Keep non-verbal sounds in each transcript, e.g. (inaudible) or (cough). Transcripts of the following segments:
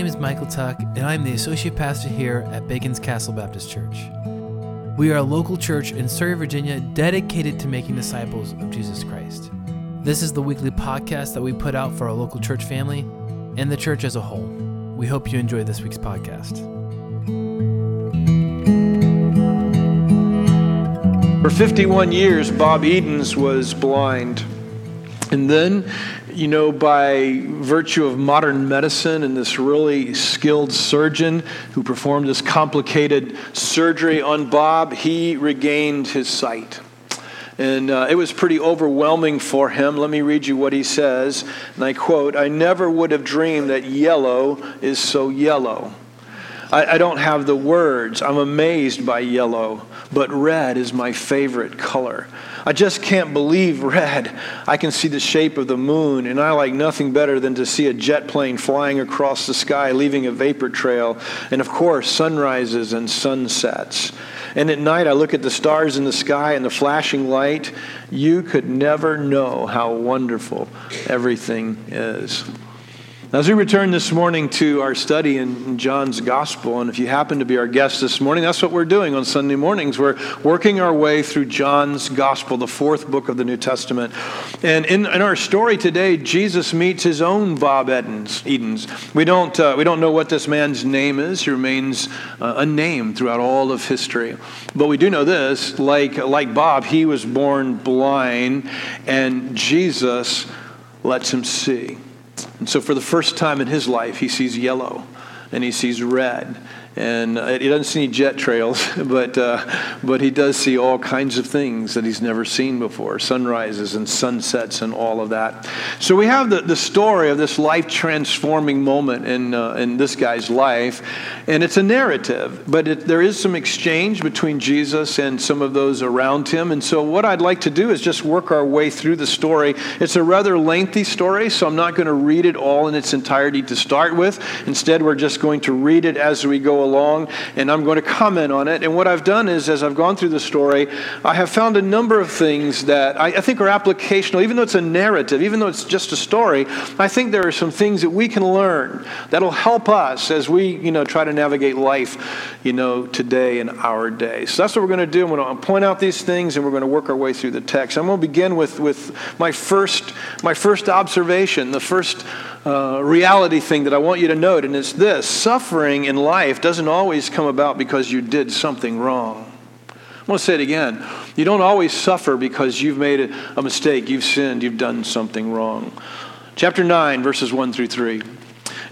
name is Michael Tuck, and I'm the associate pastor here at Bacon's Castle Baptist Church. We are a local church in Surry, Virginia, dedicated to making disciples of Jesus Christ. This is the weekly podcast that we put out for our local church family and the church as a whole. We hope you enjoy this week's podcast. For 51 years, Bob Edens was blind. And then, you know, by virtue of modern medicine and this really skilled surgeon who performed this complicated surgery on Bob, he regained his sight. And uh, it was pretty overwhelming for him. Let me read you what he says. And I quote I never would have dreamed that yellow is so yellow. I, I don't have the words. I'm amazed by yellow, but red is my favorite color. I just can't believe red. I can see the shape of the moon, and I like nothing better than to see a jet plane flying across the sky, leaving a vapor trail, and of course, sunrises and sunsets. And at night, I look at the stars in the sky and the flashing light. You could never know how wonderful everything is. As we return this morning to our study in John's Gospel, and if you happen to be our guest this morning, that's what we're doing on Sunday mornings. We're working our way through John's Gospel, the fourth book of the New Testament. And in, in our story today, Jesus meets his own Bob Edens. Edens. We, don't, uh, we don't know what this man's name is. He remains uh, unnamed throughout all of history. But we do know this like, like Bob, he was born blind, and Jesus lets him see. And so, for the first time in his life, he sees yellow and he sees red and he doesn't see any jet trails, (laughs) but, uh, but he does see all kinds of things that he's never seen before sunrises and sunsets and all of that. So we have the, the story of this life transforming moment in, uh, in this guy's life, and it's a narrative, but it, there is some exchange between Jesus and some of those around him. And so what I'd like to do is just work our way through the story. It's a rather lengthy story, so I'm not going to read it all in its entirety to start with. Instead, we're just going to read it as we go along, and I'm going to comment on it. And what I've done is, as I've gone through the story, I have found a number of things that I, I think are applicational, even though it's a narrative, even though it's just a story. I think there are some things that we can learn that'll help us as we, you know, try to navigate life, you know, today in our day. So that's what we're going to do. I'm going to point out these things, and we're going to work our way through the text. I'm going to begin with with my first my first observation, the first uh, reality thing that I want you to note, and it's this suffering in life doesn't always come about because you did something wrong. I want to say it again. You don't always suffer because you've made a mistake, you've sinned, you've done something wrong. Chapter 9, verses 1 through 3.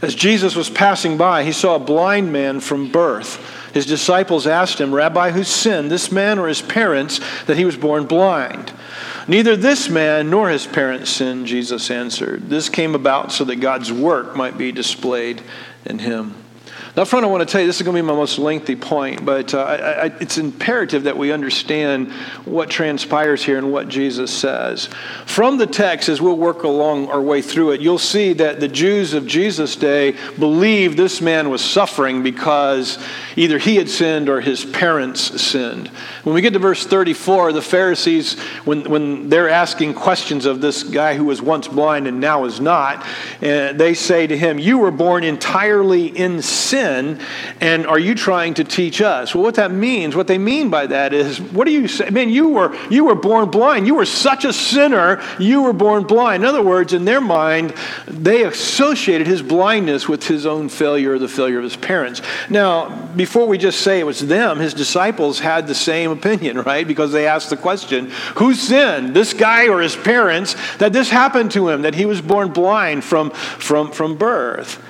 As Jesus was passing by, he saw a blind man from birth. His disciples asked him, Rabbi, who sinned, this man or his parents, that he was born blind? Neither this man nor his parents sinned, Jesus answered. This came about so that God's work might be displayed in him. Now, front, I want to tell you this is going to be my most lengthy point, but uh, I, I, it's imperative that we understand what transpires here and what Jesus says. From the text, as we'll work along our way through it, you'll see that the Jews of Jesus' day believed this man was suffering because either he had sinned or his parents sinned. When we get to verse 34, the Pharisees, when, when they're asking questions of this guy who was once blind and now is not, uh, they say to him, You were born entirely in sin and are you trying to teach us? Well, what that means, what they mean by that is, what do you say? Man, you were, you were born blind. You were such a sinner, you were born blind. In other words, in their mind, they associated his blindness with his own failure or the failure of his parents. Now, before we just say it was them, his disciples had the same opinion, (laughs) right? Because they asked the question, who sinned, this guy or his parents, that this happened to him, that he was born blind from, from, from birth?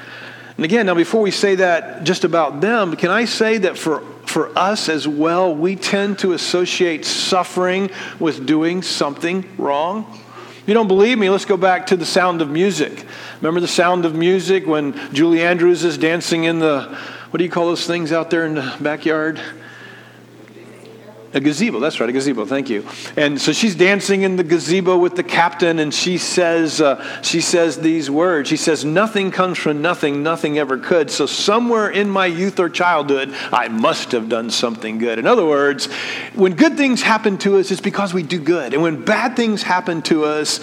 And again, now before we say that just about them, can I say that for, for us as well, we tend to associate suffering with doing something wrong? If you don't believe me, let's go back to the sound of music. Remember the sound of music when Julie Andrews is dancing in the, what do you call those things out there in the backyard? A gazebo, that's right, a gazebo, thank you. And so she's dancing in the gazebo with the captain, and she says, uh, she says these words. She says, Nothing comes from nothing, nothing ever could. So somewhere in my youth or childhood, I must have done something good. In other words, when good things happen to us, it's because we do good. And when bad things happen to us,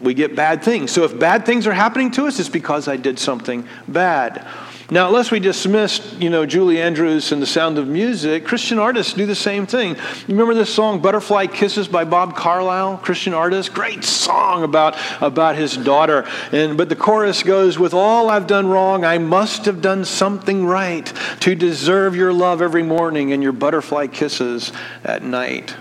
we get bad things. So if bad things are happening to us, it's because I did something bad. Now, unless we dismiss, you know, Julie Andrews and the sound of music, Christian artists do the same thing. Remember this song, Butterfly Kisses by Bob Carlisle, Christian artist? Great song about, about his daughter. And, but the chorus goes, With all I've done wrong, I must have done something right to deserve your love every morning and your butterfly kisses at night.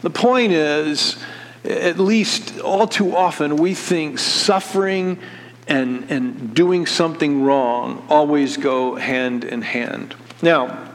The point is, at least all too often, we think suffering and, and doing something wrong always go hand in hand. Now,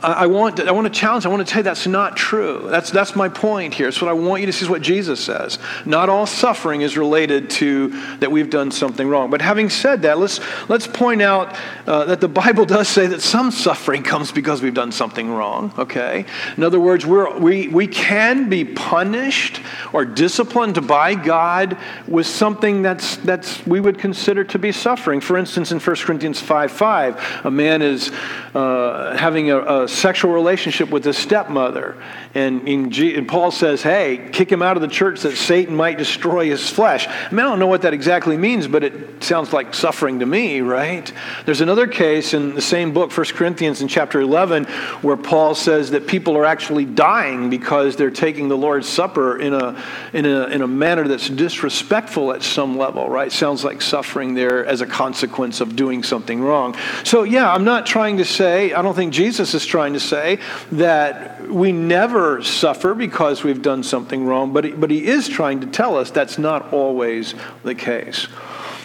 I want, I want to challenge, I want to tell you that's not true. That's, that's my point here. It's what I want you to see is what Jesus says. Not all suffering is related to that we've done something wrong. But having said that, let's, let's point out uh, that the Bible (laughs) does say that some suffering comes because we've done something wrong, okay? In other words, we're, we, we can be punished or disciplined by God with something that's, that's we would consider to be suffering. For instance, in 1 Corinthians 5 5, a man is uh, having a, a sexual relationship with his stepmother. And, and, Paul says, hey, kick him out of the church that Satan might destroy his flesh. I mean, I don't know what that exactly means, but it sounds like suffering to me, right? There's another case in the same book, 1 Corinthians in chapter 11, where Paul says that people are actually dying because they're taking the Lord's Supper in a, in a, in a manner that's disrespectful at some level, right? Sounds like suffering there as a consequence of doing something wrong. So, yeah, I'm not trying to say, I don't think Jesus is trying trying to say that we never suffer because we've done something wrong, but he, but he is trying to tell us that's not always the case.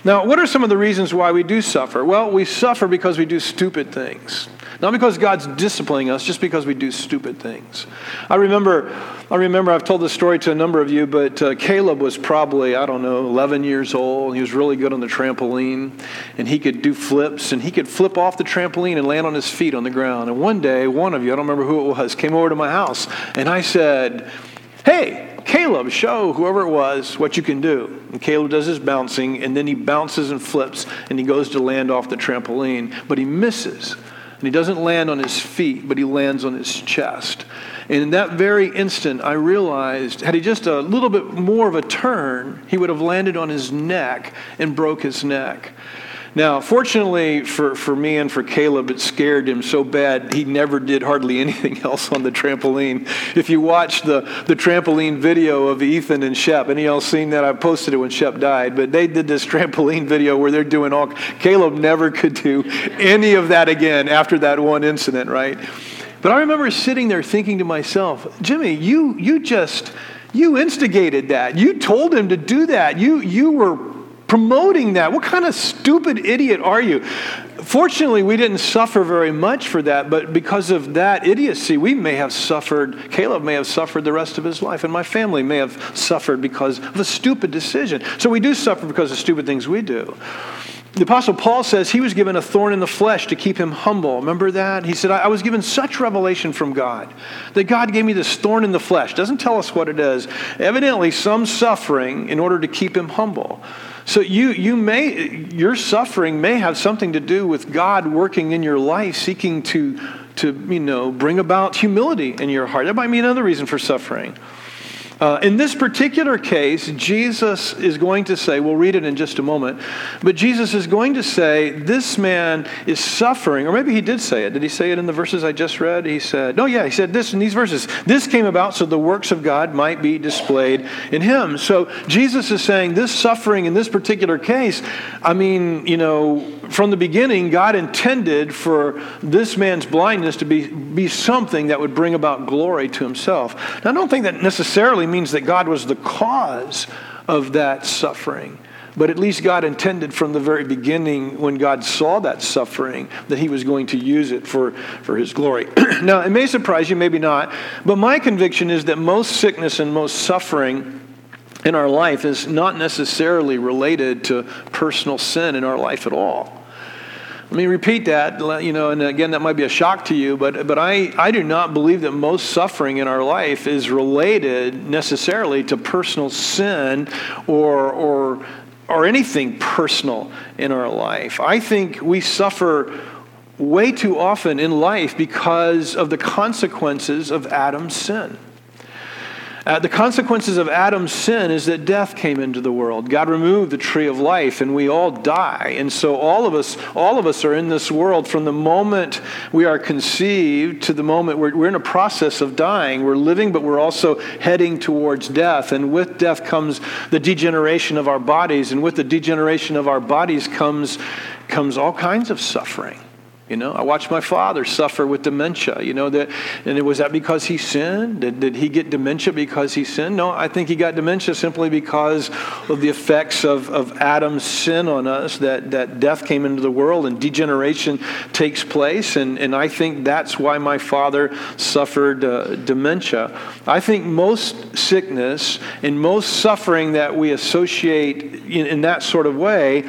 Now, what are some of the reasons why we do suffer? Well, we suffer because we do stupid things. Not because God's disciplining us, just because we do stupid things. I remember, I remember I've told this story to a number of you, but uh, Caleb was probably, I don't know, 11 years old. He was really good on the trampoline, and he could do flips, and he could flip off the trampoline and land on his feet on the ground. And one day, one of you, I don't remember who it was, came over to my house, and I said, Hey, Caleb, show whoever it was what you can do. And Caleb does his bouncing, and then he bounces and flips, and he goes to land off the trampoline, but he misses. And he doesn't land on his feet, but he lands on his chest. And in that very instant, I realized had he just a little bit more of a turn, he would have landed on his neck and broke his neck. Now, fortunately for, for me and for Caleb, it scared him so bad he never did hardly (laughs) anything else on the trampoline. If you watch the, the trampoline video of Ethan and Shep, any of y'all seen that? I posted it when Shep died, but they did this (laughs) trampoline video where they're doing all. Caleb never could do any of that again after that one incident, right? But I remember sitting there thinking to myself, Jimmy, you, you just, you instigated that. You told him to do that. You, you were promoting that. What kind of stupid idiot are you? Fortunately, we didn't suffer very much for that, but because of that idiocy, we may have suffered, Caleb may have suffered the rest of his life, and my family may have suffered because of a stupid decision. So we do suffer because of stupid things we do. The Apostle Paul says he was given a thorn in the flesh to keep him humble. Remember that? He said, I was given such revelation from God that God gave me this thorn in the flesh. Doesn't tell us what it is. Evidently, some suffering in order to keep him humble. So you, you may, your suffering may have something to do with God working in your life, seeking to, to you know, bring about humility in your heart. That might be another reason for suffering. Uh, in this particular case, Jesus is going to say, we'll read it in just a moment, but Jesus is going to say, this man is suffering, or maybe he did say it. Did he say it in the verses I just read? He said, no, yeah, he said this in these verses. This came about so the works of God might be displayed in him. So Jesus is saying, this suffering in this particular case, I mean, you know, from the beginning, God intended for this man's blindness to be, be something that would bring about glory to himself. Now, I don't think that necessarily means that God was the cause of that suffering. But at least God intended from the very beginning, when God saw that suffering, that He was going to use it for, for His glory. (clears throat) now, it may surprise you, maybe not, but my conviction is that most sickness and most suffering in our life is not necessarily related to personal sin in our life at all. Let me repeat that, you know, and again, that might be a shock to you, but, but I, I do not believe that most suffering in our life is related necessarily to personal sin or, or, or anything personal in our life. I think we suffer way too often in life because of the consequences of Adam's sin. Uh, the consequences of Adam's sin is that death came into the world. God removed the tree of life, and we all die. And so all of us, all of us are in this world from the moment we are conceived to the moment we're, we're in a process of dying. We're living, but we're also heading towards death. And with death comes the degeneration of our bodies, and with the degeneration of our bodies comes comes all kinds of suffering. You know, I watched my father suffer with dementia. You know that, and it was that because he sinned. Did, did he get dementia because he sinned? No, I think he got dementia simply because of the effects of, of Adam's sin on us. That that death came into the world and degeneration takes place, and and I think that's why my father suffered uh, dementia. I think most sickness and most suffering that we associate in, in that sort of way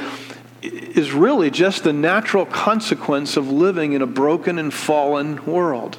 is really just the natural consequence of living in a broken and fallen world.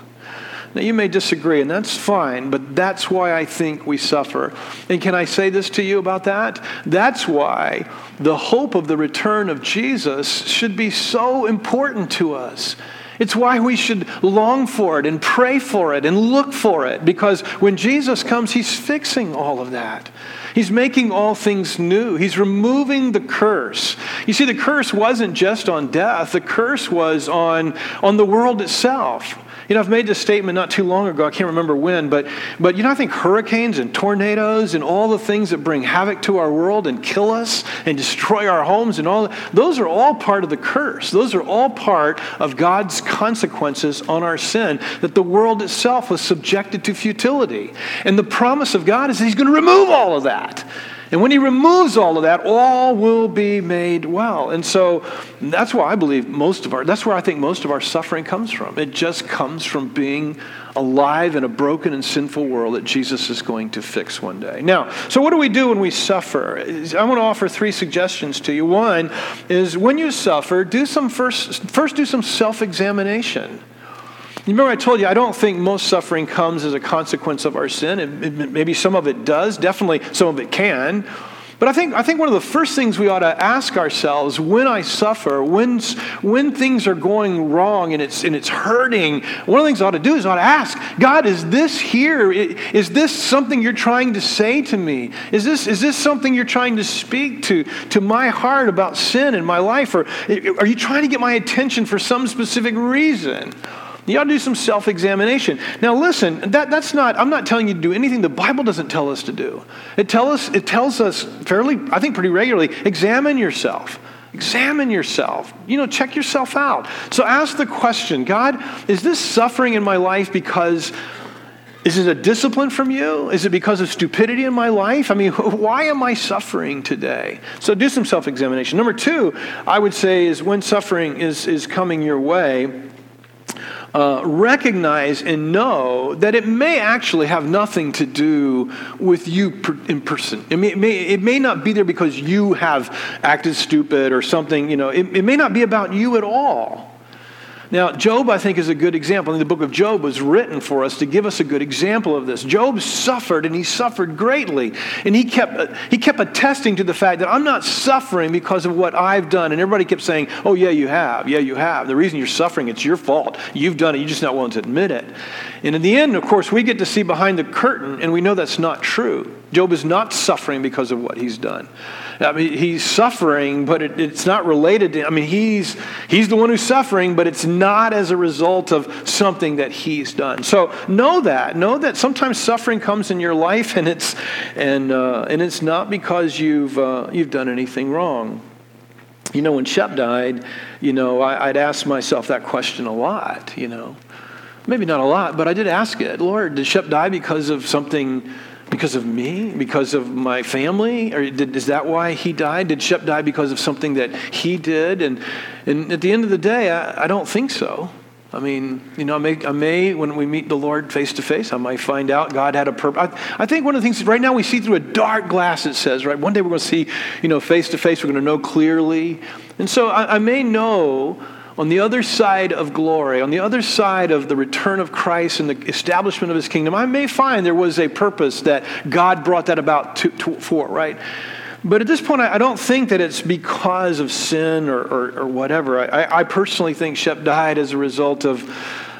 Now, you may disagree, and that's fine, but that's why I think we suffer. And can I say this to you about that? That's why the hope of the return of Jesus should be so important to us. It's why we should long for it and pray for it and look for it, because when Jesus comes, He's fixing all of that. He's making all things new. He's removing the curse. You see, the curse wasn't just on death, the curse was on, on the world itself. You know, I've made this statement not too long ago. I can't remember when, but, but you know, I think hurricanes and tornadoes and all the things that bring havoc to our world and kill us and destroy our homes and all those are all part of the curse. Those are all part of God's consequences on our sin, that the world itself was subjected to futility. And the promise of God is that He's going to remove all of that. And when he removes all of that, all will be made well. And so that's why I believe most of our, that's where I think most of our suffering comes from. It just comes from being alive in a broken and sinful world that Jesus is going to fix one day. Now, so what do we do when we suffer? I want to offer three suggestions to you. One is when you suffer, do some first, first do some self examination. Remember I told you I don't think most suffering comes as a consequence of our sin. It, it, maybe some of it does. Definitely some of it can. But I think, I think one of the first things we ought to ask ourselves when I suffer, when, when things are going wrong and it's, and it's hurting, one of the things I ought to do is I ought to ask, God, is this here? Is this something you're trying to say to me? Is this, is this something you're trying to speak to, to my heart about sin in my life? Or are you trying to get my attention for some specific reason? You ought to do some self examination. Now, listen, that, that's not, I'm not telling you to do anything the Bible doesn't tell us to do. It, tell us, it tells us fairly, I think pretty regularly, examine yourself. Examine yourself. You know, check yourself out. So ask the question God, is this suffering in my life because is it a discipline from you? Is it because of stupidity in my life? I mean, (laughs) why am I suffering today? So do some self examination. Number two, I would say, is when suffering is, is coming your way, uh, recognize and know that it may actually have nothing to do with you per, in person. It may, it may, it, may, not be there because you have acted stupid or something, you know, it, it may not be about you at all. Now, Job, I think, is a good example. The book of Job was written for us to give us a good example of this. Job suffered, and he suffered greatly. And he kept, uh, he kept attesting to the fact that I'm not suffering because of what I've done. And everybody kept saying, Oh, yeah, you have. Yeah, you have. The reason you're suffering, it's your fault. You've done it. You're just not willing to admit it. And in the end, of course, we get to see behind the curtain, and we know that's not true. Job is not suffering because of what he's done. I mean, he's suffering, but it, it's not related to, I mean, he's, he's the one who's suffering, but it's not as a result of something that he's done. So know that. Know that sometimes suffering comes in your life, and it's, and, uh, and it's not because you've, uh, you've done anything wrong. You know, when Shep died, you know, I, I'd ask myself that question a lot, you know. Maybe not a lot, but I did ask it. Lord, did Shep die because of something because of me? Because of my family? Or did, is that why he died? Did Shep die because of something that he did? And, and at the end of the day, I, I don't think so. I mean, you know, I may, I may, when we meet the Lord face to face, I might find out God had a purpose. I, I, think one of the things, right now we see through a dark glass, it says, right? One day we're going to see, you know, face to face, we're going to know clearly. And so I, I may know on the other side of glory, on the other side of the return of Christ and the establishment of his kingdom, I may find there was a purpose that God brought that about to, to, for, right? But at this point, I, don't think that it's because of sin or, or, or whatever. I, I, personally think Shep died as a result of,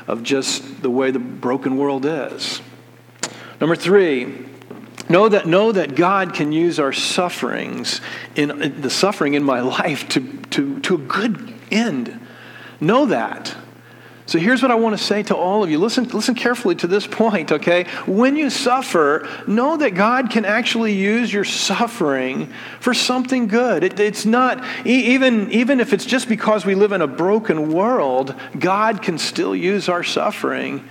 of just the way the broken world is. Number three, Know that, know that God can use our sufferings, in, in the suffering in my (laughs) life, to, to, to a good end. Know that. So here's what I want to say to all of you. Listen, listen carefully to this (laughs) point, okay? When you suffer, know that God can actually use your suffering for something good. It, it's not, even, even if it's just because we live in a broken world, God can still use our suffering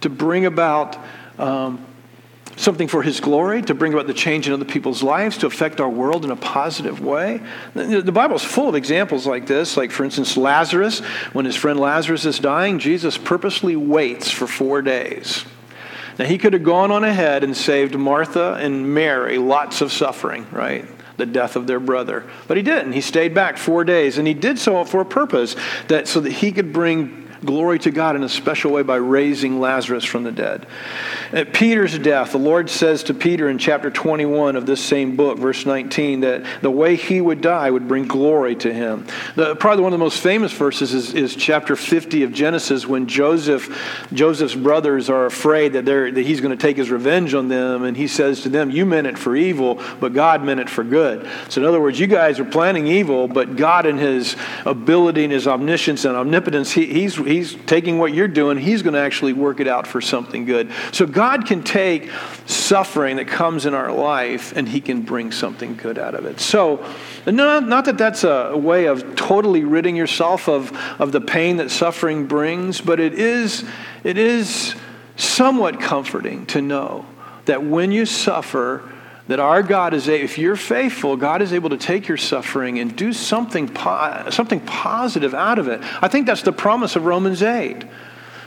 to bring about um, something for His glory, to bring about the change in other people's lives, to affect our world in a positive way. The Bible is full of examples like this. Like, for instance, Lazarus, when his friend Lazarus is dying, Jesus purposely waits for four days. Now, he could have gone on ahead and saved Martha and Mary lots of suffering, right? the death of their brother. But he didn't. He stayed back four days, and he did so for a purpose that so that he could bring glory to God in a special way by raising Lazarus from the dead. At Peter's death, the Lord says to Peter in chapter 21 of this same book, verse 19, that the way he would die would bring glory to him. The, probably one of the most famous verses is, is chapter 50 of Genesis when Joseph, Joseph's brothers are afraid that, they're, that he's going to take his revenge on them, and he says to them, You meant it for evil, but God meant it for good. So, in other words, you guys are planning evil, but God, in his ability and his omniscience and omnipotence, he, he's he's taking what you're doing, he's going to actually work it out for something good. So God can take suffering that comes in our life and he can bring something good out of it. So, not, that that's a way of totally ridding yourself of, of the pain that suffering brings, but it is, it is somewhat comforting to know that when you suffer, that our God is, a, if you're faithful, God is able to take your suffering and do something, po- something positive out of it. I think that's the promise of Romans 8.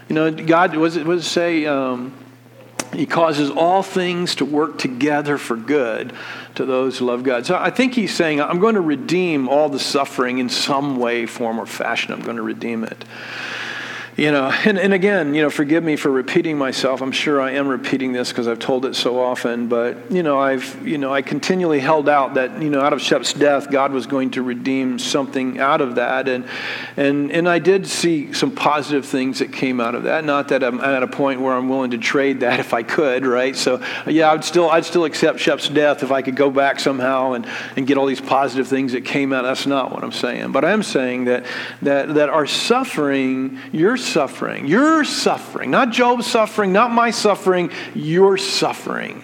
You know, God, was it, was it say, um, He causes all things to work together for good to those who love God. So I think He's saying, I'm going to redeem all the suffering in some way, form, or fashion. I'm going to redeem it. You know, (laughs) and, and again, you know, forgive me for repeating myself. I'm sure I am repeating this because I've told it so often, but, you know, I've, you know, I continually held out that, you know, out of Shep's death, God was going to redeem something out of that. And, and, and I did see some positive things that came out of that. Not that I'm at a point where I'm willing to trade that if I could, right? So, yeah, I'd still, I'd still accept Shep's death if I could go back somehow and, and get all these positive things that came out. That's not what I'm saying. But I'm saying that, that, that our suffering, your suffering, your suffering, not Job's suffering, not my suffering, your suffering.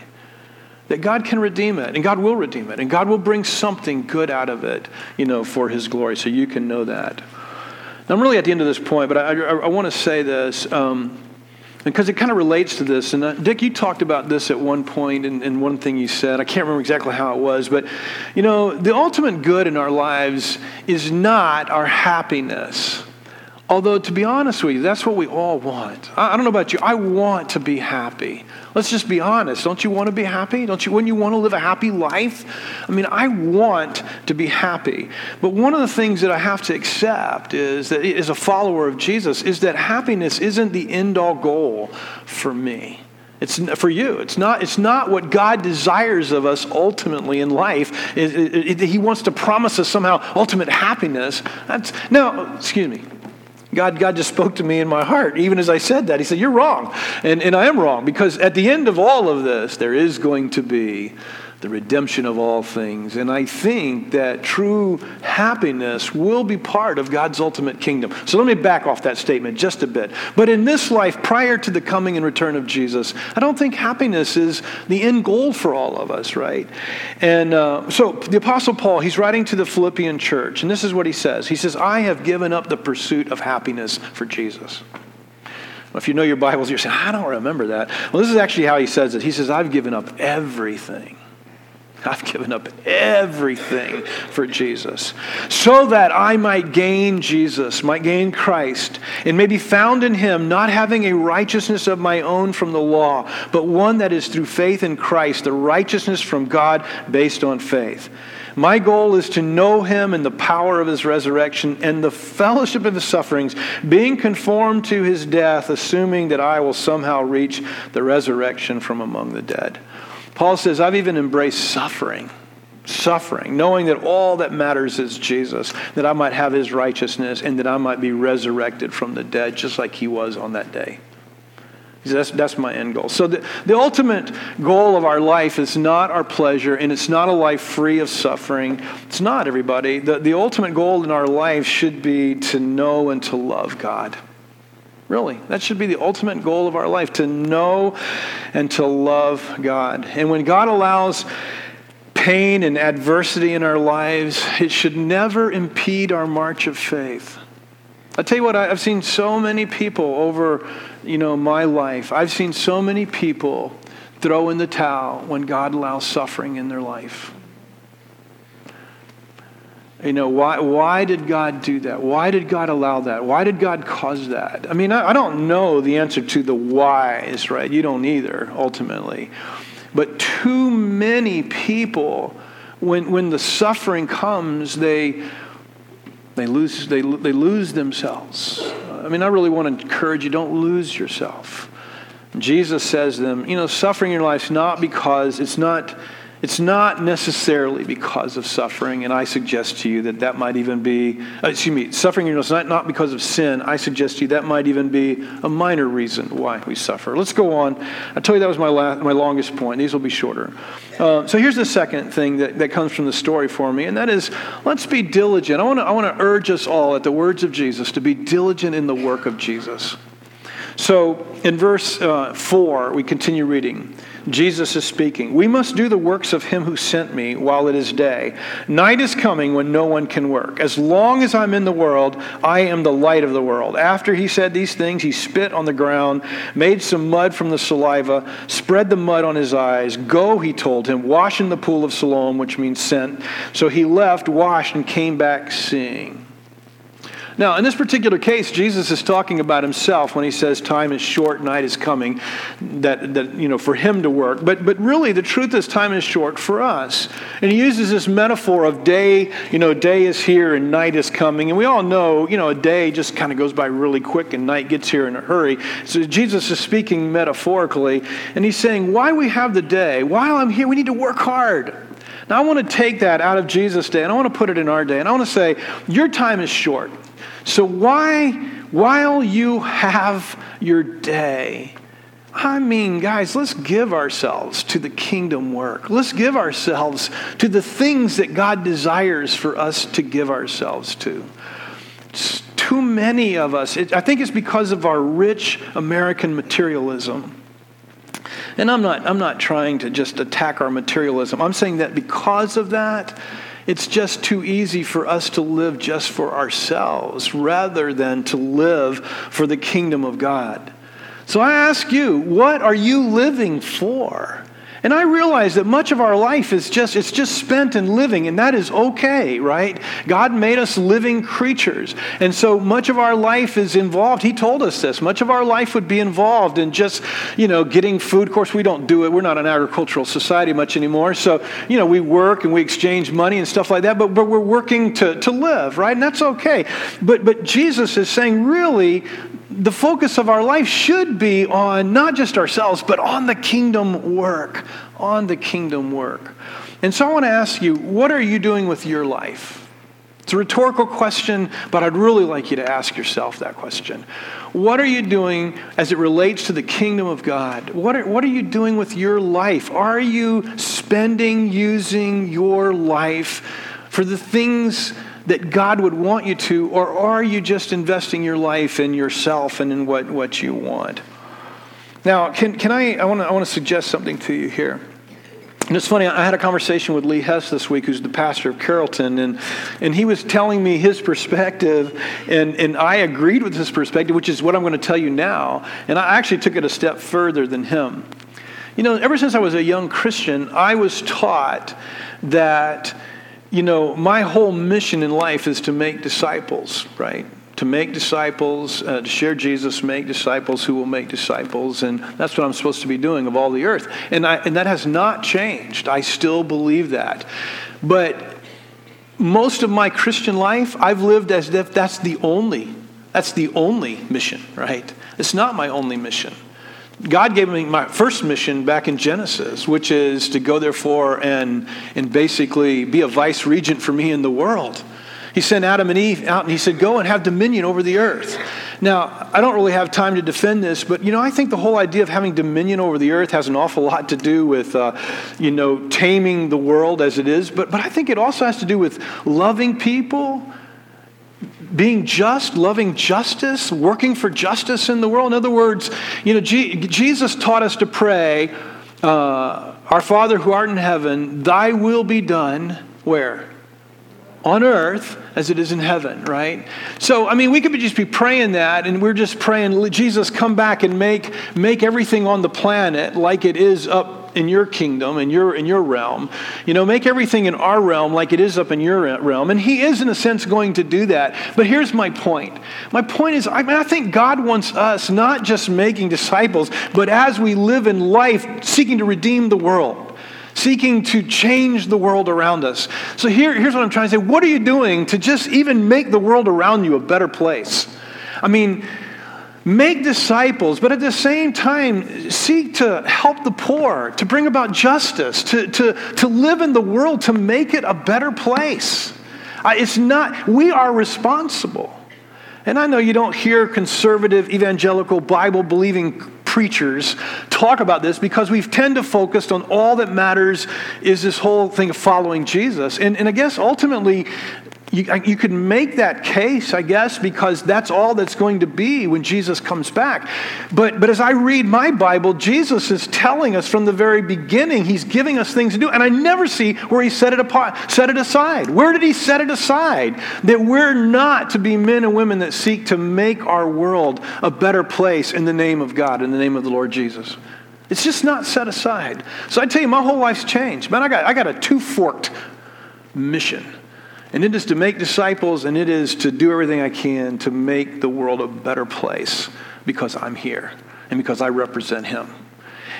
That God can redeem it, and God will redeem it, and God will bring something good out of it, you know, for His glory. So you can know that. Now, I'm really at the end of this point, but I, I, I want to say this. Um, because it kind of relates to this. And uh, Dick, you talked about this at one point, and, and one thing you said, I can't remember exactly how it was, but you know, the ultimate good in our lives is not our happiness. Although, to be honest with you, that's what we all want. I, don't know about you. I want to be happy. Let's just be honest. Don't you want to be happy? Don't you, wouldn't you want to live a happy life? I mean, I want to be happy. But one of the things that I have to accept is that, as a follower of Jesus, is that happiness isn't the end all goal for me. It's for you. It's not, it's not what God desires of us ultimately in life. It, it, it, he wants to promise us somehow ultimate happiness. That's, now, excuse me. God, God just spoke to me in my heart, even as I said that. He said, You're wrong. And, and I am wrong because at the end of all of this, there is going to be the redemption of all things. And I think that true happiness will be part of God's ultimate kingdom. So let me back off that statement just a bit. But in this life, prior to the coming and return of Jesus, I don't think happiness is the end goal for all of us, right? And uh, so the Apostle Paul, he's writing to the Philippian church, and this is what he says He says, I have given up the pursuit of happiness for Jesus. If you know your Bibles, you're saying, I don't remember that. Well, this is actually how he says it. He says, I've given up everything I've given up everything for Jesus so that I might gain Jesus, might gain Christ, and may be found in him, not having a righteousness of my own from the law, but one that is through faith in Christ, the righteousness from God based on faith. My goal is to know him and the power of his resurrection and the fellowship of his sufferings, being conformed to his death, assuming that I will somehow reach the resurrection from among the dead. Paul says, I've even embraced suffering, suffering, knowing that all that matters is Jesus, that I might have his righteousness and that I might be resurrected from the dead, just like he was on that day. That's, that's my end goal. So, the, the ultimate goal of our life is not our pleasure, and it's not a life free of suffering. It's not, everybody. The, the ultimate goal in our life should be to know and to love God. Really, that should be the ultimate goal of our life to know and to love God. And when God allows pain and adversity in our lives, it should never impede our march of faith. I tell you what, I've seen so many people over, you know, my life. I've seen so many people throw in the towel when God allows suffering in their life. You know, why, why did God do that? Why did God allow that? Why did God cause that? I mean, I, I don't know the answer to the whys, right? You don't either, ultimately. But too many people, when, when the suffering comes, they, they, lose, they, they lose themselves. I mean, I really want to encourage you don't lose yourself. Jesus says to them, you know, suffering in your life is not because it's not it's not necessarily because of suffering, and I suggest to you that that might even be, uh, excuse me, suffering is not, not because of sin. I suggest to you that might even be a minor reason why we suffer. Let's go on. I told you that was my, last, my longest point. These will be shorter. Uh, so here's the second thing that, that comes from the story for me, and that is let's be diligent. I want to I wanna urge us all at the words of Jesus to be diligent in the work of Jesus. So in verse uh, 4, we continue reading. Jesus is speaking. We must do the works of him who sent me while it is day. Night is coming when no one can work. As long as I'm in the world, I am the light of the world. After he said these things, he spit on the ground, made some mud from the saliva, spread the mud on his eyes. Go, he told him, wash in the pool of Siloam, which means sent. So he left, washed, and came back seeing. Now, in this particular case, Jesus is talking about himself when he says time is short, night is coming, that, that you know, for him to work. But, but really, the truth is time is short for us. And he uses this metaphor of day, you know, day is here and night is coming. And we all know, you know, a day just kind of goes by really quick and night gets here in a hurry. So Jesus is speaking metaphorically, and he's saying, why we have the day, while I'm here, we need to work hard. Now, I want to take that out of Jesus' day and I want to put it in our day. And I want to say, your time is short. So, why, while you have your day, I mean, guys, let's give ourselves to the kingdom work. Let's give ourselves to the things that God desires for us to give ourselves to. It's too many of us, it, I think it's because of our rich American materialism. And I'm not, I'm not trying to just attack our materialism. I'm saying that because of that, it's just too easy for us to live just for ourselves rather than to live for the kingdom of God. So I ask you, what are you living for? And I realize that much of our life is just it's just spent in living and that is okay, right? God made us living creatures. And so much of our life is involved. He told us this. Much of our life would be involved in just, you know, getting food. Of course, we don't do it. We're not an agricultural society much anymore. So, you know, we work and we exchange money and stuff like that, but, but we're working to, to live, right? And that's okay. But but Jesus is saying really the focus of our life should be on not just ourselves, but on the kingdom work. On the kingdom work. And so I want to ask you, what are you doing with your life? It's a rhetorical question, but I'd really like you to ask yourself that question. What are you doing as it relates to the kingdom of God? What are, what are you doing with your life? Are you spending, using your life for the things that God would want you to, or are you just investing your life in yourself and in what, what you want? Now, can, can I, I want to I suggest something to you here. And it's funny, I had a conversation with Lee Hess this week, who's the pastor of Carrollton, and, and he was telling me his perspective, and, and I agreed with his perspective, which is what I'm going to tell you now. And I actually took it a step further than him. You know, ever since I was a young Christian, I was taught that you know, my whole mission in life is to make disciples, right? To make disciples, uh, to share Jesus, make disciples who will make disciples. And that's what I'm supposed to be doing of all the earth. And, I, and that has not changed. I still believe that. But most of my Christian life, I've lived as if that's the only, that's the only mission, right? It's not my only mission. God gave me my first mission back in Genesis, which is to go therefore and, and basically be a vice regent for me in the world. He sent Adam and Eve out and he said, Go and have dominion over the earth. Now, I don't really have time to defend this, but you know, I think the whole idea of having dominion over the earth has an awful lot to do with, uh, you know, taming the world as it is. But but I think it also has to do with loving people, being just, loving justice, working for justice in the world. In other words, you know, G- Jesus taught us to pray, uh, "Our Father who art in heaven, Thy will be done." Where? on earth as it is in heaven, right? So, I mean, we could just be praying that, and we're just praying, Jesus, come back and make, make everything on the planet like it is up in your kingdom, in your, in your realm. You know, make everything in our realm like it is up in your realm. And He is, in a sense, going to do that. But here's my point. My point is, I mean, I think God wants us not just making disciples, but as we live in life, seeking to redeem the world seeking to change the world around us. So here, here's what I'm trying to say. What are you doing to just even make the world around you a better place? I mean, make disciples, but at the same time, seek to help the poor, to bring about justice, to, to, to live in the world, to make it a better place. Uh, it's not, we are responsible. And I know you don't hear conservative, evangelical, Bible believing preachers talk about this because we tend to focus on all that matters is this whole thing of following Jesus. And, and I guess ultimately, you, you could make that case, I guess, because that's all that's going to be when Jesus comes back. But, but as I read my Bible, Jesus is telling us from the very beginning, he's giving us things to do. And I never see where he set it, apart, set it aside. Where did he set it aside? That we're not to be men and women that seek to make our world a better place in the name of God, in the name of the Lord Jesus. It's just not set aside. So I tell you, my whole life's changed. Man, I got, I got a two forked mission. And it is to make disciples, and it is to do everything I can to make the world a better place because I'm here and because I represent Him.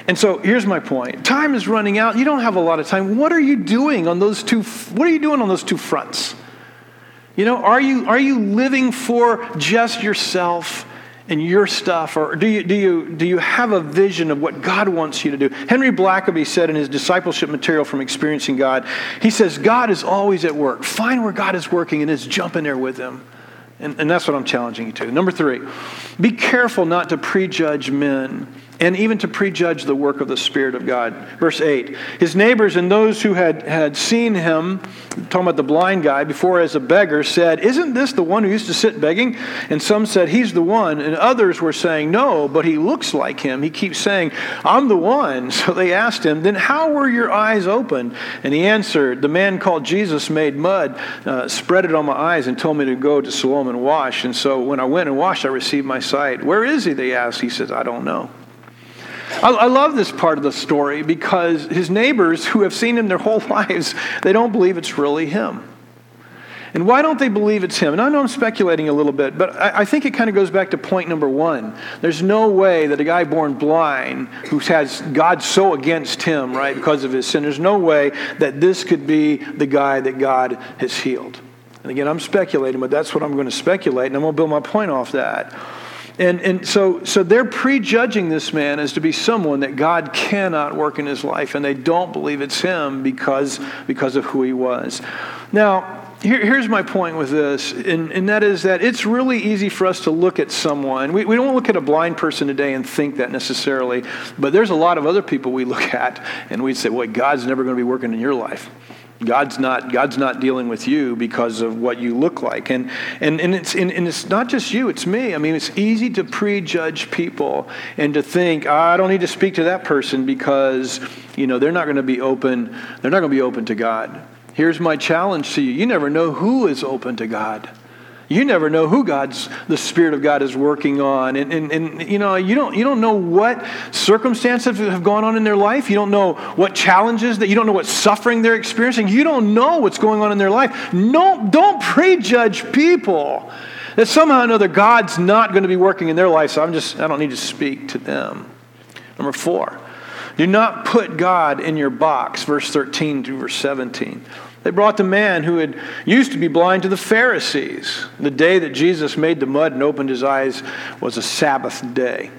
And so here's my point. Time is running out. You don't have a lot of time. What are you doing on those two what are you doing on those two fronts? You know, are you are you living for just yourself and your stuff? Or do you, do, you, do you have a vision of what God wants you to do? Henry Blackaby said in his discipleship material from Experiencing God, he says, God is always at work. Find where God is working and just jump in there with him. And, and that's what I'm challenging you to. Number three, be careful not to prejudge men and even to prejudge the work of the Spirit of God. Verse 8 His neighbors and those who had, had seen him, talking about the blind guy, before as a beggar, said, Isn't this the one who used to sit begging? And some said, He's the one. And others were saying, No, but he looks like him. He keeps saying, I'm the one. (laughs) So they asked him, Then how were your eyes open? And he answered, The man called Jesus made mud, uh, spread it on my eyes, and told me to go to Siloam and wash. And so when I went and washed, I received my sight. Where is he? They asked. He says, I don't know. I, I love this part of the story because his neighbors who have seen him their (laughs) whole lives, they don't believe it's really him. And why don't they believe it's him? And I know I'm speculating a little bit, but I, I, think it kind of goes back to point number one. There's no way that a guy born blind who has God so against him, right, because of his sin, there's no way that this could be the guy that God has healed. And again, I'm speculating, but that's what I'm going to speculate, and I'm going to build my point off that. And, and so, so they're prejudging this man as to be someone that God cannot work in his life, and they don't believe it's him because, because of who he was. Now, here, here's my point with this, and, and that is that it's really easy for us to look at someone. We, we don't look at a blind person today and think that necessarily, but there's a lot of other people we look at, and we'd say, well, God's never going to be working in your life. God's not, God's not dealing with you because of what you look like. And, and, and, it's, and, and it's not just you, it's me. I mean, it's easy to prejudge people and to think, oh, I don't need to speak to that person because, you know, they're not going to be open. They're not going to be open to God. Here's my challenge to you. You never know who is open to God. You never know who God's, the Spirit of God is working on. And, and, and you know, you don't, you don't know what circumstances have gone on in their life. You don't know what challenges that, you don't know what suffering they're experiencing. You don't know what's going on in their life. No, don't prejudge people that somehow or another God's not going to be working in their life, so I'm just, I don't need to speak to them. Number four, do not put God in your box, verse 13 to verse 17. They brought the man who had used to be blind to the Pharisees. The day that Jesus made the mud and opened his eyes was a Sabbath day.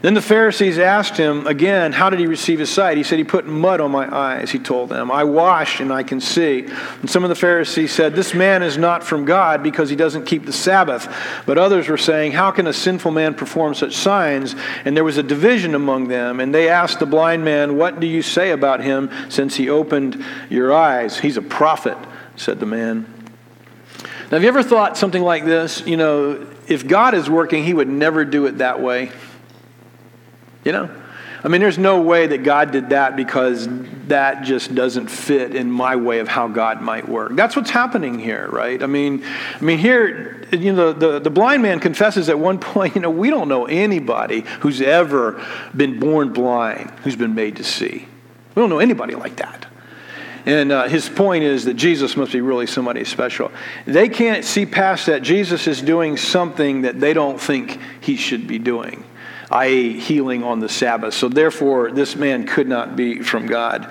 Then the Pharisees asked him again, How did he receive his sight? He said, He put mud on my eyes, he told them. I wash and I can see. And some of the Pharisees said, This man is not from God because he doesn't keep the Sabbath. But others were saying, How can a sinful man perform such signs? And there was a division among them. And they asked the blind man, What do you say about him since he opened your eyes? He's a prophet, said the man. Now, have you ever thought something like this? You know, if God is working, he would never do it that way. You know? I mean, there's no way that God did that because that just doesn't fit in my way of how God might work. That's what's happening here, right? I mean, I mean, here, you know, the, the blind man confesses at one (laughs) point, you know, we don't know anybody who's ever been born blind who's been made to see. We don't know anybody like that. And uh, his point is that Jesus must be really somebody special. They can't see past that. Jesus is doing something that they don't think he should be doing i.e., healing on the Sabbath. So, therefore, this man could not be from God.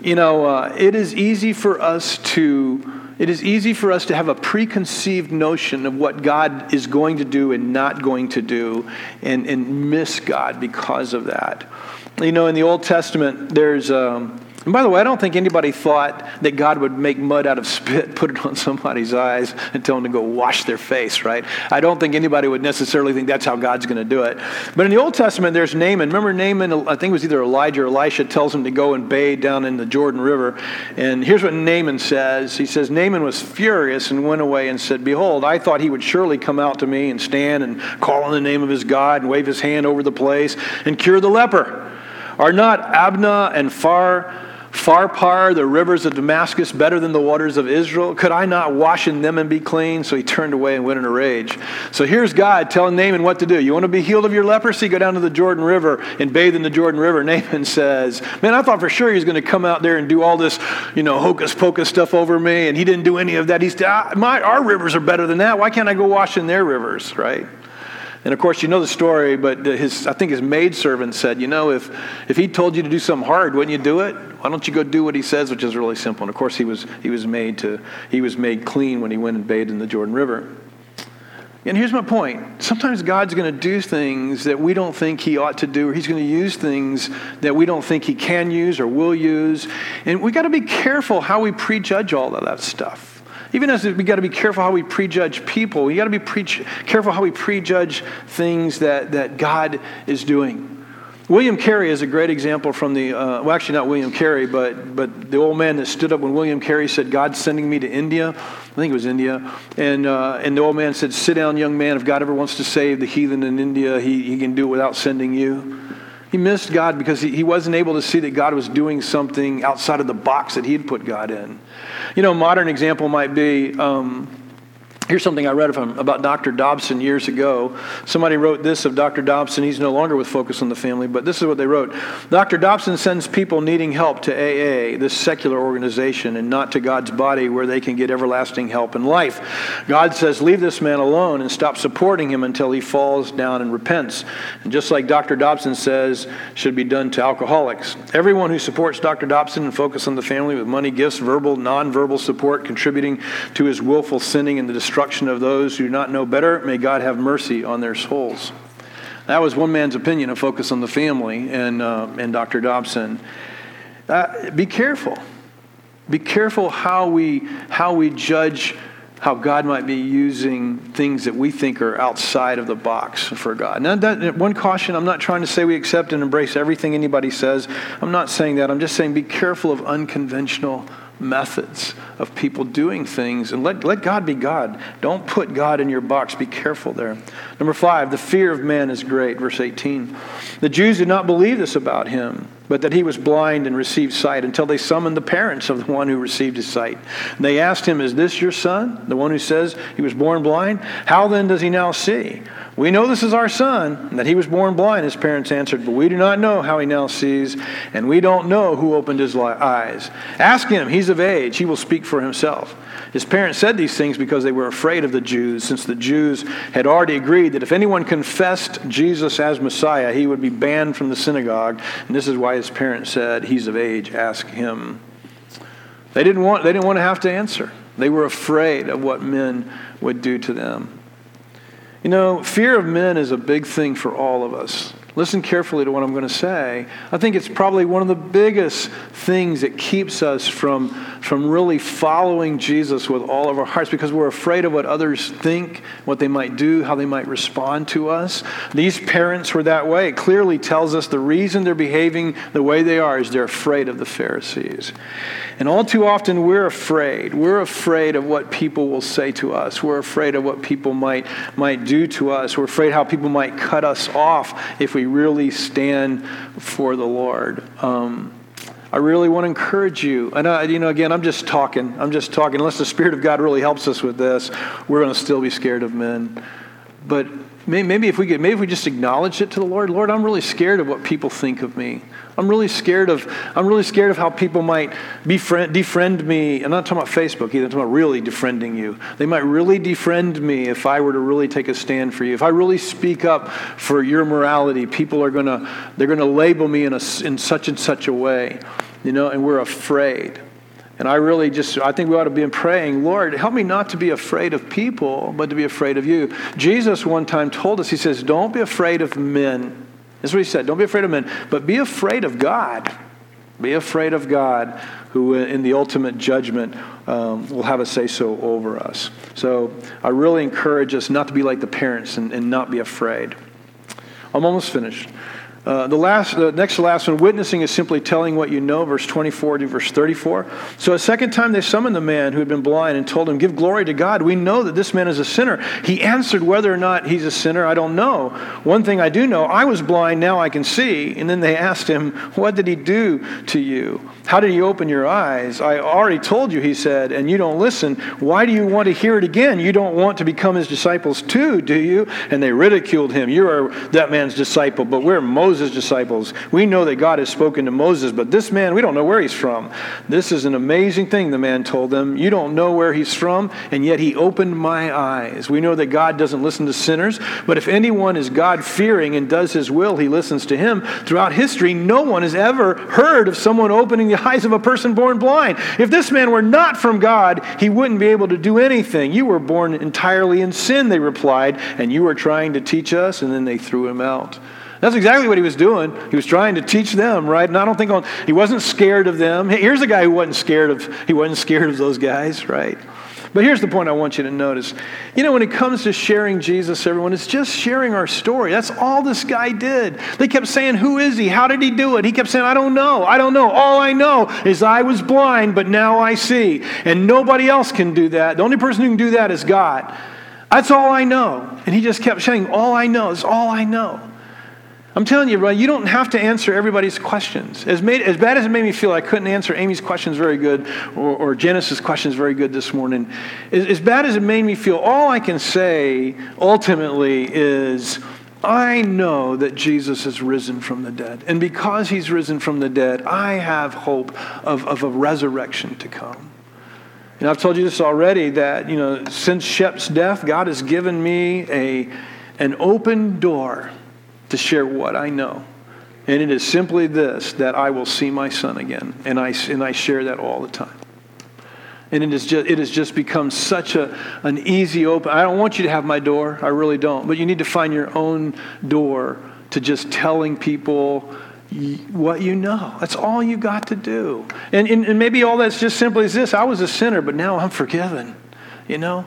You know, uh, it is easy for us to. It is easy for us to have a preconceived notion of what God is going to do and not going to do and, and miss God because of that. You know, in the Old Testament, there's. Um, and by the way, I don't think anybody thought that God would make mud out of spit, (laughs) put it on somebody's eyes, and tell them to go wash their face, right? I don't think anybody would necessarily think that's how God's going to do it. But in the Old Testament, there's Naaman. Remember Naaman, I think it was either Elijah or Elisha, tells him to go and bathe down in the Jordan River. And here's what Naaman says He says, Naaman was furious and went away and said, Behold, I thought he would surely come out to me and stand and call on the name of his God and wave his hand over the place and cure the leper. Are not Abana and Phar Pharpar, the rivers of Damascus, better than the waters of Israel? Could I not wash in them and be clean? So he turned away and went in a rage. So here's God telling Naaman what to do. You want to be healed of your leprosy? Go down to the Jordan River and bathe in the Jordan River. (laughs) Naaman says, Man, I thought for sure he was going to come out there and do all this, you know, hocus pocus stuff over me, and he didn't do any of that. He's, ah, my, our rivers are better than that. Why can't I go wash in their rivers, right? And of course, you know the story, but his, I think his maidservant said, You know, if, if he told you to do something hard, wouldn't you do it? Why don't you go do what he says, which is really simple? And of course, he was, he was, made, to, he was made clean when he went and bathed in the Jordan River. And here's my point. Sometimes God's going to do things that we don't think He ought to do, or He's going to use things that we don't think He can use or will use. And we got to be careful how we prejudge all of that stuff. Even as we got to be careful how we prejudge people, we got to be pre- careful how we prejudge things that, that God is doing. William Carey is a great example from the, uh, well, actually not William Carey, but, but the old man that stood up when William Carey said, God's sending me to India. I think it was India. And, uh, and the old man said, Sit down, young man. If God ever wants to save the heathen in India, he, he can do it without sending you. He missed God because he, he wasn't able to see that God was doing something outside of the box that he had put God in. You know, a modern example might be um, Here's something I read from about Dr. Dobson years ago. Somebody wrote this of Dr. Dobson. He's no longer with Focus on the Family, but this is what they wrote. Dr. Dobson sends people needing help to AA, this secular organization, and not to God's body where they can get everlasting help in life. God says, Leave this man alone and stop supporting him until he falls down and repents. And just like Dr. Dobson says, should be done to alcoholics. Everyone who supports Dr. Dobson and Focus on the Family with money, gifts, verbal, nonverbal support, contributing to his willful sinning and the destruction destruction of those who do not know better. May God have mercy on their souls. That was one man's opinion of focus on the family and, uh, and Dr. Dobson. Uh, be careful. Be careful how we, how we judge how God might be using things that we think are outside of the box for God. Now, that, one caution I'm not trying to say we accept and embrace everything anybody says. I'm not saying that. I'm just saying be careful of unconventional methods of people doing things and let, let God be God. Don't put God in your box. Be careful there. Number five, the fear of man is great. Verse 18. The Jews did not believe this about him, but that he was blind and received sight until they summoned the parents of the one who received his sight. And they asked him, Is this your son, the one who says he was born blind? How then does he now see? We know this is our son, that he was born blind, his parents answered, but we do not know how he now sees, and we don't know who opened his eyes. Ask him, he's of age, he will speak for himself. His parents said these things because they were afraid of the Jews, since the Jews had already agreed that if anyone confessed Jesus as Messiah, he would be banned from the synagogue. And this is why his parents said, He's of age, ask him. They didn't want, they didn't want to have to answer. They were afraid of what men would do to them. You know, fear of men is a big thing for all of us. Listen carefully to what I'm going to say. I think it's probably one of the biggest things that keeps us from, from really following Jesus with all of our hearts because we're afraid of what others think, what they might do, how they might respond to us. These parents were that way. It clearly tells us the reason they're behaving the way they are is they're afraid of the Pharisees. And all too often, we're afraid. We're afraid of what people will say to us. We're afraid of what people might, might do to us. We're afraid how people might cut us off if we really stand for the Lord. Um, I really want to encourage you. And, I, you know, again, I'm just talking. I'm just talking. Unless the Spirit of God really helps us with this, we're going to still be scared of men. But maybe if we could, maybe if we just acknowledge it to the Lord, Lord, I'm really scared of what people think of me. I'm really scared of I'm really scared of how people might befriend, defriend me. I'm not talking about Facebook either. I'm talking about really defriending you. They might really defriend me if I were to really take a stand for you. If I really speak up for your morality, people are gonna they're gonna label me in a in such and such a way, you know. And we're afraid. And I really just, I think we ought to be in praying, Lord, help me not to be afraid of people, but to be afraid of you. Jesus one time told us, He says, Don't be afraid of men. That's what He said. Don't be afraid of men, but be afraid of God. Be afraid of God, who in the ultimate judgment um, will have a say so over us. So I really encourage us not to be like the parents and, and not be afraid. I'm almost finished. Uh, the last, the next to last one, witnessing is simply telling what you know, verse 24 to verse 34. So a second time they summoned the man who had been blind and told him, Give glory to God. We know that this man is a sinner. He answered whether or not he's a sinner, I don't know. One thing I do know, I was blind, now I can see. And then they asked him, What did he do to you? How did he open your eyes? I already told you, he said, and you don't listen. Why do you want to hear it again? You don't want to become his disciples too, do you? And they ridiculed him. You are that man's disciple, but we're Moses Moses' disciples. We know that God has spoken to Moses, but this man, we don't know where he's from. This is an amazing thing, the man told them. You don't know where he's from, and yet he opened my eyes. We know that God doesn't listen to sinners, but if anyone is God fearing and does his will, he listens to him. Throughout history, no one has ever heard of someone opening the eyes of a person born blind. If this man were not from God, he wouldn't be able to do anything. You were born entirely in sin, they replied, and you are trying to teach us, and then they threw him out. That's exactly what he was doing. He was trying to teach them, right? And I don't think on, he wasn't scared of them. Here's a guy who wasn't scared of he wasn't scared of those guys, right? But here's the point I want you to notice. You know, when it comes to sharing Jesus, everyone, it's just sharing our story. That's all this guy did. They kept saying, Who is he? How did he do it? He kept saying, I don't know. I don't know. All I know is I was blind, but now I see. And nobody else can do that. The only person who can do that is God. That's all I know. And he just kept saying, All I know is all I know. I'm telling you, right, you don't have to answer everybody's questions. As, made, as bad as it made me feel, I couldn't answer Amy's questions very good or, or Genesis' questions very good this morning. As, as bad as it made me feel, all I can say ultimately is I know that Jesus has risen from the dead. And because he's risen from the dead, I have hope of, of a resurrection to come. And I've told you this already that, you know, since Shep's death, God has given me a, an open door to share what I know. And it is simply this that I will see my son again. And I, and I share that all the time. And it, is just, it has just become such a, an easy open. I don't want you to have my door. I really don't. But you need to find your own door to just telling people what you know. That's all you got to do. And, and, and maybe all that's just simply is this I was a sinner, but now I'm forgiven. You know?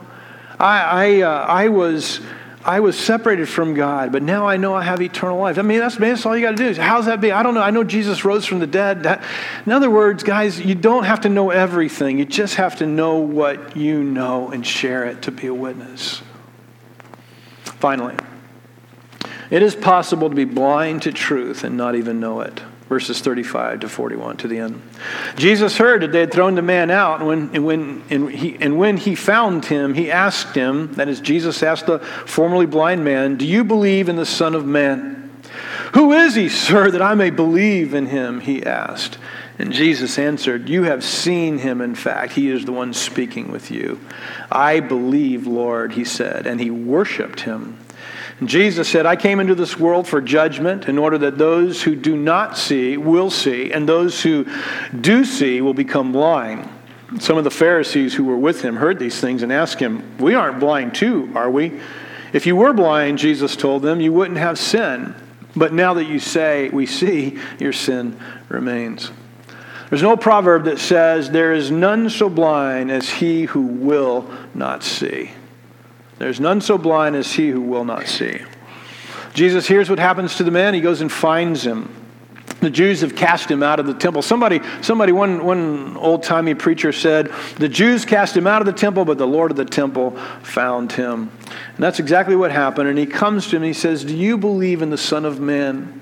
I, I, uh, I was I was separated from God, but now I know I have eternal life. I mean, that's, that's all you got to do. How's that be? I don't know. I know Jesus rose from the dead. That, in other words, guys, you don't have to know everything. You just have to know what you know and share it to be a witness. Finally, it is possible to be blind to truth and not even know it verses 35 to 41 to the end. Jesus heard that they had thrown the man out, and when, and when, and he, and when he found him, he asked him, that is, Jesus asked the formerly blind man, Do you believe in the Son of Man? Who is he, sir, that I may believe in him? He asked. And Jesus answered, You have seen him, in fact. He is the one speaking with you. I believe, Lord, he said, and he worshiped him. Jesus said, I came into this world for judgment in order that those who do not see will see, and those who do see will become blind. Some of the Pharisees who were with him heard these things and asked him, We aren't blind too, are we? If you were blind, Jesus told them, you wouldn't have sin. But now that you say, we see, your sin remains. There's no proverb that says, There is none so blind as he who will not see. There's none so blind as he who will not see. Jesus hears what happens to the man. He goes and finds him. The Jews have cast him out of the temple. Somebody, somebody one, one old timey preacher said, The Jews cast him out of the temple, but the Lord of the temple found him. And that's exactly what happened. And he comes to him and he says, Do you believe in the Son of Man?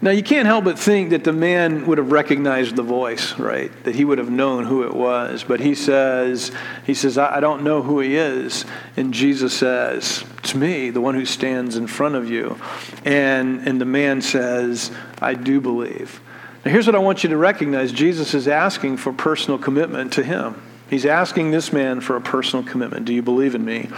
Now, you can't help but think that the man would have recognized the voice, right? That he would have known who it was. But he says, he says, I don't know who he is. And Jesus says, It's me, the one who stands in front of you. And, and the man says, I do believe. Now, here's what I want you to recognize Jesus is asking for personal commitment to him. He's asking this man for a personal commitment. Do you believe in me?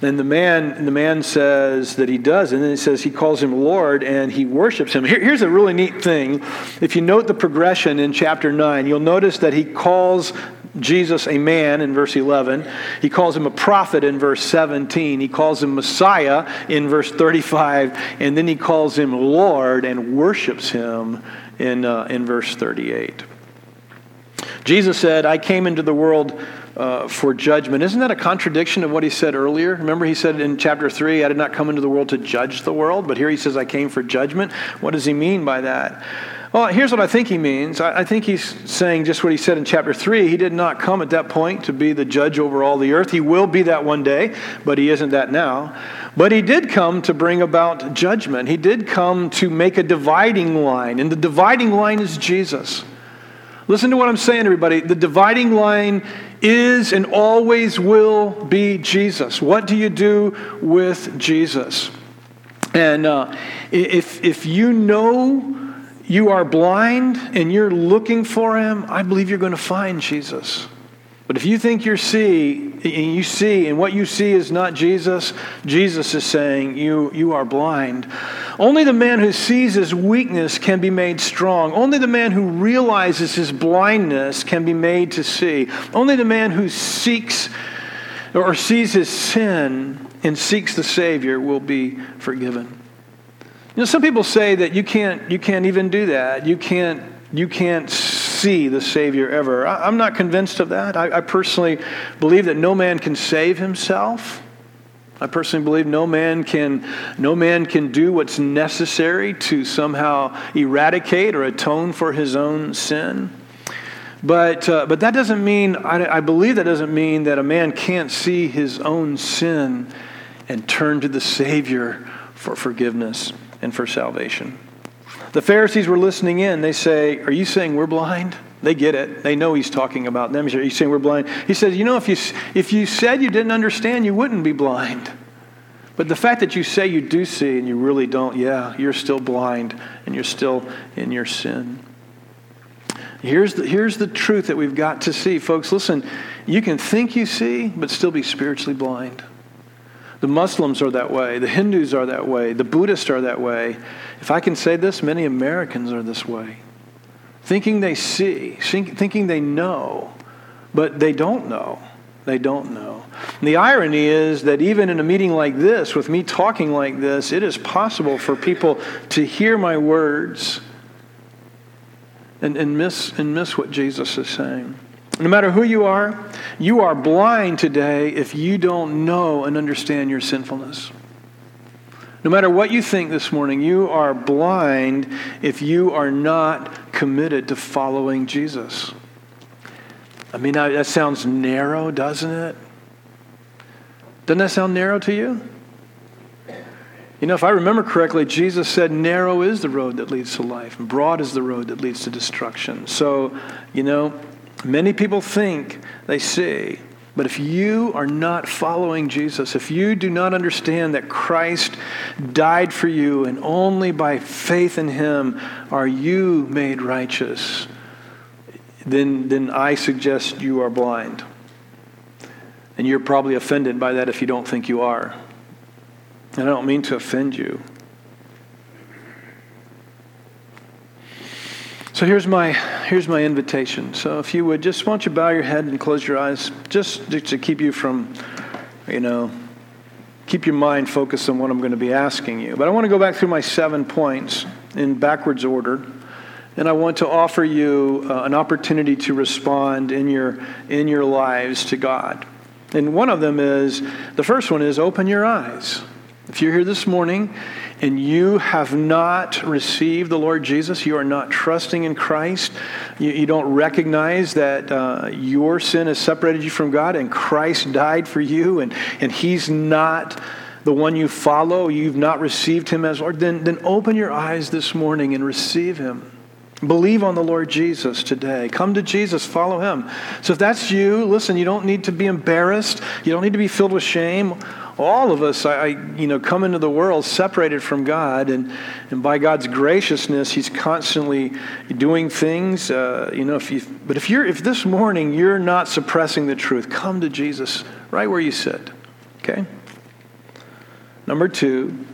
And the man, the man says that he does, and then he says he calls him Lord and he worships him. Here, here's a really neat thing. If you note the progression in chapter 9, you'll notice that he calls Jesus a man in verse 11. He calls him a prophet in verse 17. He calls him Messiah in verse 35. And then he calls him Lord and worships him in, uh, in verse 38. Jesus said, I came into the world uh, for judgment. Isn't that a contradiction of what he said earlier? Remember, he said in chapter 3, I did not come into the world to judge the world, but here he says, I came for judgment. What does he mean by that? Well, here's what I think he means. I, I think he's saying just what he said in chapter 3. He did not come at that point to be the judge over all the earth. He will be that one day, but he isn't that now. But he did come to bring about judgment. He did come to make a dividing line, and the dividing line is Jesus. Listen to what I'm saying, everybody. The dividing line is and always will be Jesus. What do you do with Jesus? And uh, if, if you know you are blind and you're looking for him, I believe you're going to find Jesus. But if you think you see, and you see, and what you see is not Jesus, Jesus is saying you, you are blind. Only the man who sees his weakness can be made strong. Only the man who realizes his blindness can be made to see. Only the man who seeks or sees his sin and seeks the Savior will be forgiven. You know, some people say that you can't, you can't even do that. You can't, you can't see the Savior ever. I, am not convinced of that. I, I personally believe that no man can save himself. I personally believe no man can no man can do what's necessary to somehow eradicate or atone for his own sin. But, uh, but that doesn't mean, I, I believe that doesn't mean that a man can't see his own sin and turn to the Savior for forgiveness and for salvation. The Pharisees were listening in. They say, Are you saying we're blind? They get it. They know he's talking about them. He's saying we're blind. He says, You know, if you, if you said you didn't understand, you wouldn't be blind. But the fact that you say you do see and you really don't, yeah, you're still blind and you're still in your sin. Here's the, here's the truth that we've got to see. Folks, listen, you can think you see, but still be spiritually blind. The Muslims are that way. The Hindus are that way. The Buddhists are that way. If I can say this, many Americans are this way. Thinking they see, thinking they know, but they don't know. They don't know. And the irony is that even in a meeting like this, with me talking like this, it is possible for people to hear my words and, and, miss, and miss what Jesus is saying. No matter who you are, you are blind today if you don't know and understand your sinfulness. No matter what you think this morning, you are blind if you are not committed to following Jesus. I mean, that sounds narrow, doesn't it? Doesn't that sound narrow to you? You know, if I remember correctly, Jesus said, Narrow is the road that leads to life, and broad is the road that leads to destruction. So, you know, Many people think they see, but if you are not following Jesus, if you do not understand that Christ died for you and only by faith in him are you made righteous, then, then I suggest you are blind. And you're probably offended by that if you don't think you are. And I don't mean to offend you. So here's my here's my invitation. So if you would just want you bow your head and close your eyes, just to keep you from, you know, keep your mind focused on what I'm going to be asking you. But I want to go back through my seven points in backwards order. And I want to offer you uh, an opportunity to respond in your, in your lives to God. And one of them is the first one is open your eyes. If you're here this morning and you have not received the Lord Jesus, you are not trusting in Christ, you, you don't recognize that uh, your sin has separated you from God and Christ died for you and, and He's not the one you follow, you've not received Him as Lord, then, then open your eyes this morning and receive Him. Believe on the Lord Jesus today. Come to Jesus, follow him. So if that's you, listen, you don't need to be embarrassed. You don't need to be filled with shame. All of us, I, you know, come into the world separated from God, and, and by God's graciousness, He's constantly doing things. Uh, you know, if you, but if you're, if this morning you're not suppressing the truth, come to Jesus right where you sit. Okay. Number two,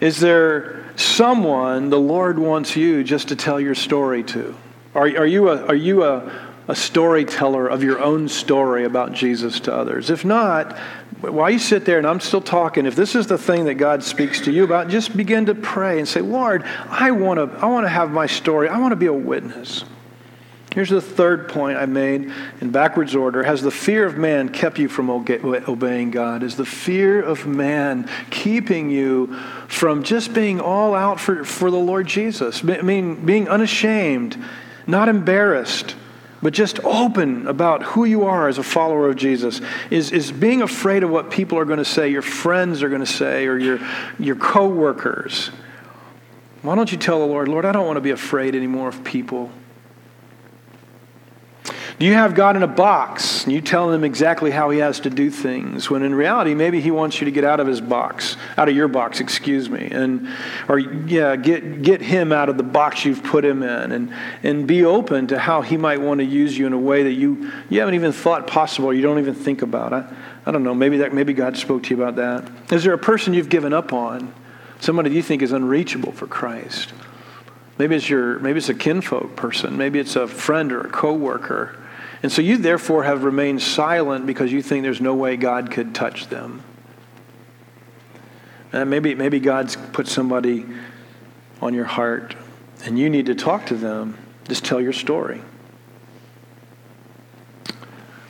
is there someone the Lord wants you just to tell your story to? Are, are you, a, are you a, a storyteller of your own story about Jesus to others? If not, while you sit there and I'm still talking, if this is the thing that God speaks to you about, just begin to pray and say, Lord, I want to, I want to have my story. I want to be a witness. Here's the third point I made in backwards order. Has the fear of man kept you from obeying God? Is the fear of man keeping you from just being all out for, for the Lord Jesus? I mean, being unashamed, not embarrassed, but just open about who you are as a follower of Jesus. Is, is being afraid of what people are going to say, your friends are going to say, or your, your coworkers. Why don't you tell the Lord, Lord, I don't want to be afraid anymore of people. Do you have God in a box and you tell him exactly how he has to do things when in reality maybe he wants you to get out of his box, out of your box, excuse me, and or yeah, get get him out of the box you've put him in and and be open to how he might want to use you in a way that you you haven't even thought possible, you don't even think about. I, I don't know, maybe that maybe God spoke to you about that. Is there a person you've given up on? Somebody you think is unreachable for Christ? Maybe it's your maybe it's a kinfolk person, maybe it's a friend or a coworker and so you therefore have remained silent because you think there's no way God could touch them. And maybe, maybe God's put somebody on your heart and you need to talk to them. Just tell your story.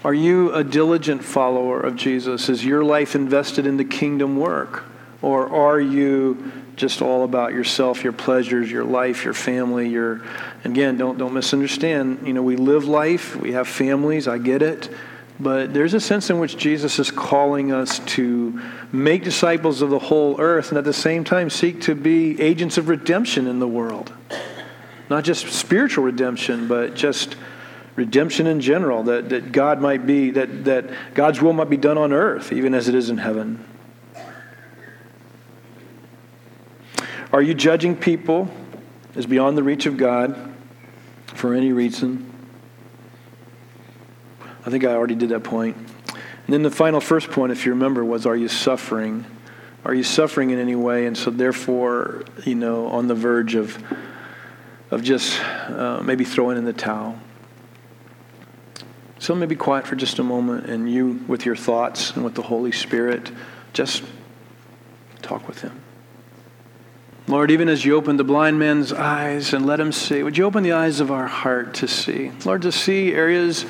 Are you a diligent follower of Jesus? Is your life invested in the kingdom work? Or are you just all about yourself, your pleasures, your life, your family, your again, don't don't misunderstand. You know, we live life, we have families, I get it. But there's a sense in which Jesus is calling us to make disciples of the whole earth and at the same time seek to be agents of redemption in the world. Not just spiritual redemption, but just redemption in general, that, that God might be, that, that God's will might be done on earth, even as it is in heaven. Are you judging people as beyond the reach of God for any reason? I think I already did that point. And then the final first point, if you remember, was are you suffering? Are you suffering in any way? And so, therefore, you know, on the verge of, of just uh, maybe throwing in the towel. So, maybe quiet for just a moment, and you, with your thoughts and with the Holy Spirit, just talk with Him. Lord, even as you open the blind man's eyes and let him see, would you open the eyes of our heart to see? Lord, to see areas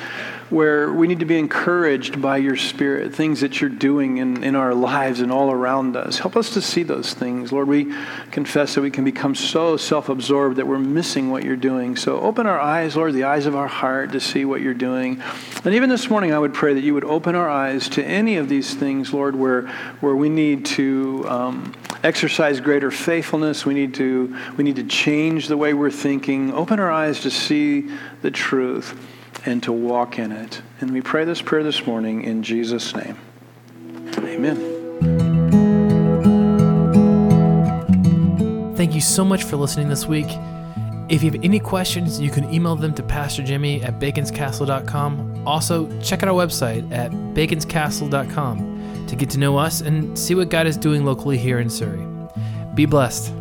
where we need to be encouraged by your Spirit, things that you're doing in, in our lives and all around us. Help us to see those things. Lord, we confess that we can become so self absorbed that we're missing what you're doing. So open our eyes, Lord, the eyes of our heart to see what you're doing. And even this morning, I would pray that you would open our eyes to any of these things, Lord, where, where we need to um, exercise greater faithfulness. We need, to, we need to change the way we're thinking. Open our eyes to see the truth and to walk in it. And we pray this prayer this morning in Jesus' name. Amen. Thank you so much for listening this week. If you have any questions, you can email them to Pastor Jimmy at baconscastle.com. Also, check out our website at baconscastle.com to get to know us and see what God is doing locally here in Surry. Be blessed.